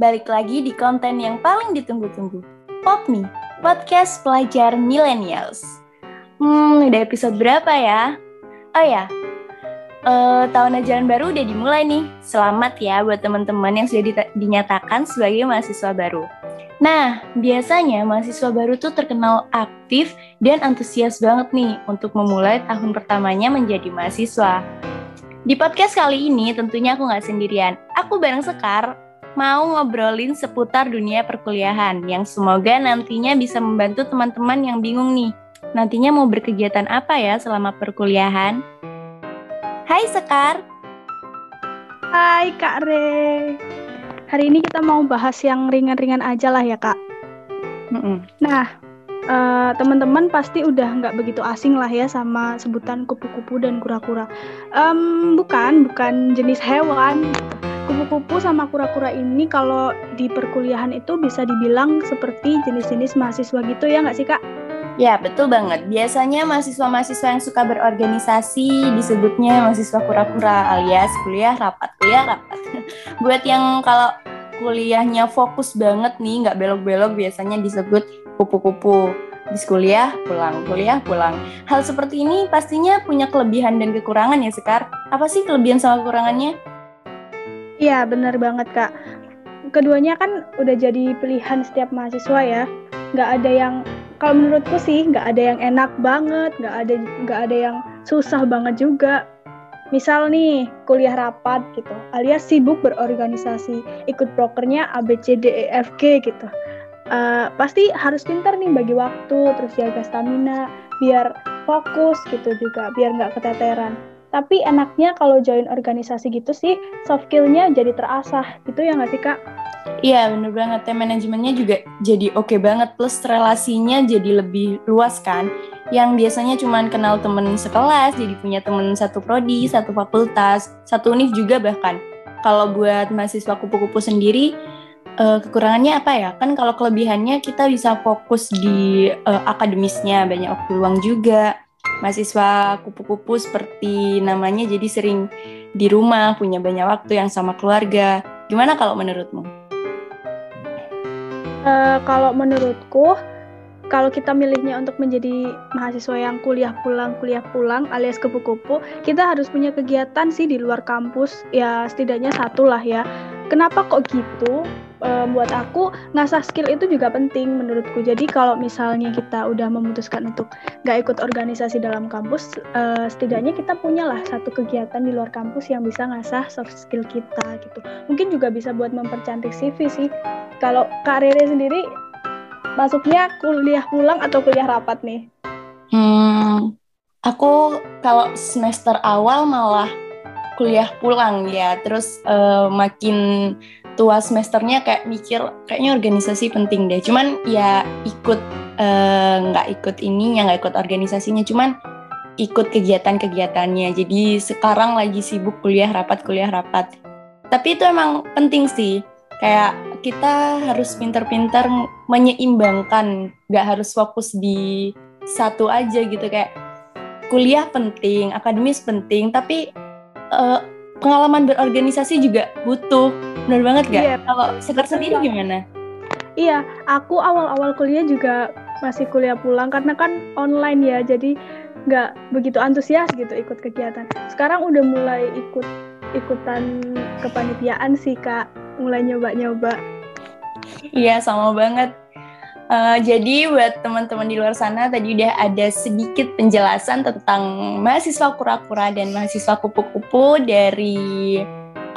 balik lagi di konten yang paling ditunggu-tunggu. Pop Me, podcast pelajar millennials. Hmm, udah episode berapa ya? Oh ya, uh, tahun ajaran baru udah dimulai nih. Selamat ya buat teman-teman yang sudah dinyatakan sebagai mahasiswa baru. Nah, biasanya mahasiswa baru tuh terkenal aktif dan antusias banget nih untuk memulai tahun pertamanya menjadi mahasiswa. Di podcast kali ini tentunya aku nggak sendirian. Aku bareng Sekar mau ngobrolin seputar dunia perkuliahan yang semoga nantinya bisa membantu teman-teman yang bingung nih. Nantinya mau berkegiatan apa ya selama perkuliahan? Hai Sekar. Hai Kak Re. Hari ini kita mau bahas yang ringan-ringan aja lah ya Kak. Mm -mm. Nah, uh, teman-teman pasti udah nggak begitu asing lah ya sama sebutan kupu-kupu dan kura-kura. Um, bukan, bukan jenis hewan. Kupu-kupu sama kura-kura ini kalau di perkuliahan itu bisa dibilang seperti jenis-jenis mahasiswa gitu ya nggak sih kak? Ya, betul banget. Biasanya mahasiswa-mahasiswa yang suka berorganisasi disebutnya mahasiswa kura-kura alias kuliah rapat, kuliah rapat. Buat yang kalau kuliahnya fokus banget nih, nggak belok-belok biasanya disebut kupu-kupu. Di kuliah, pulang, kuliah, pulang. Hal seperti ini pastinya punya kelebihan dan kekurangan ya, Sekar. Apa sih kelebihan sama kekurangannya? Iya, benar banget, Kak. Keduanya kan udah jadi pilihan setiap mahasiswa ya. Nggak ada yang, kalau menurutku sih, nggak ada yang enak banget, nggak ada nggak ada yang susah banget juga. Misal nih, kuliah rapat gitu, alias sibuk berorganisasi, ikut prokernya ABCDEFG gitu uh, pasti harus pintar nih bagi waktu terus jaga stamina biar fokus gitu juga biar nggak keteteran tapi enaknya kalau join organisasi gitu sih soft skillnya jadi terasah. Gitu ya nggak sih kak? Iya bener banget. Ya manajemennya juga jadi oke okay banget plus relasinya jadi lebih luas kan. Yang biasanya cuma kenal temen sekelas jadi punya temen satu prodi satu fakultas satu univ juga bahkan. Kalau buat mahasiswa kupu-kupu sendiri uh, kekurangannya apa ya? Kan kalau kelebihannya kita bisa fokus di uh, akademisnya, banyak waktu luang juga. Mahasiswa kupu-kupu seperti namanya jadi sering di rumah, punya banyak waktu yang sama keluarga. Gimana kalau menurutmu? Uh, kalau menurutku, kalau kita milihnya untuk menjadi mahasiswa yang kuliah pulang, kuliah pulang alias kupu-kupu, kita harus punya kegiatan sih di luar kampus, ya setidaknya satu lah ya. Kenapa kok gitu? Um, buat aku ngasah skill itu juga penting menurutku. Jadi kalau misalnya kita udah memutuskan untuk gak ikut organisasi dalam kampus, uh, setidaknya kita punyalah satu kegiatan di luar kampus yang bisa ngasah soft skill kita gitu. Mungkin juga bisa buat mempercantik CV sih. Kalau Rere sendiri masuknya kuliah pulang atau kuliah rapat nih? Hmm, aku kalau semester awal malah kuliah pulang ya, terus uh, makin tua semesternya kayak mikir kayaknya organisasi penting deh. Cuman ya ikut eh, nggak uh, ikut ininya nggak ikut organisasinya cuman ikut kegiatan-kegiatannya. Jadi sekarang lagi sibuk kuliah rapat kuliah rapat. Tapi itu emang penting sih. Kayak kita harus pintar-pintar menyeimbangkan nggak harus fokus di satu aja gitu. Kayak kuliah penting akademis penting tapi uh, pengalaman berorganisasi juga butuh. Benar banget gak? Iya, Kalau Sekar sendiri gimana? Iya, aku awal-awal kuliah juga masih kuliah pulang karena kan online ya, jadi nggak begitu antusias gitu ikut kegiatan. Sekarang udah mulai ikut ikutan kepanitiaan sih kak, mulai nyoba-nyoba. Iya, sama banget. Uh, jadi buat teman-teman di luar sana tadi udah ada sedikit penjelasan tentang mahasiswa kura-kura dan mahasiswa kupu-kupu dari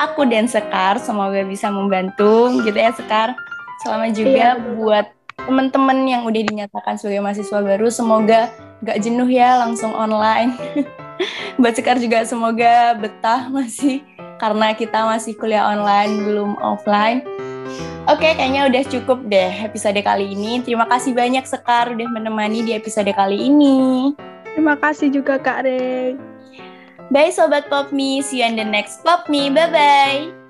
aku dan Sekar. Semoga bisa membantu gitu ya Sekar. Selama juga iya, buat teman-teman yang udah dinyatakan sebagai mahasiswa baru semoga gak jenuh ya langsung online. buat Sekar juga semoga betah masih karena kita masih kuliah online belum offline. Oke, kayaknya udah cukup deh episode kali ini. Terima kasih banyak Sekar udah menemani di episode kali ini. Terima kasih juga Kak Rey. Bye Sobat Pop Me, see you in the next Pop Me, bye-bye.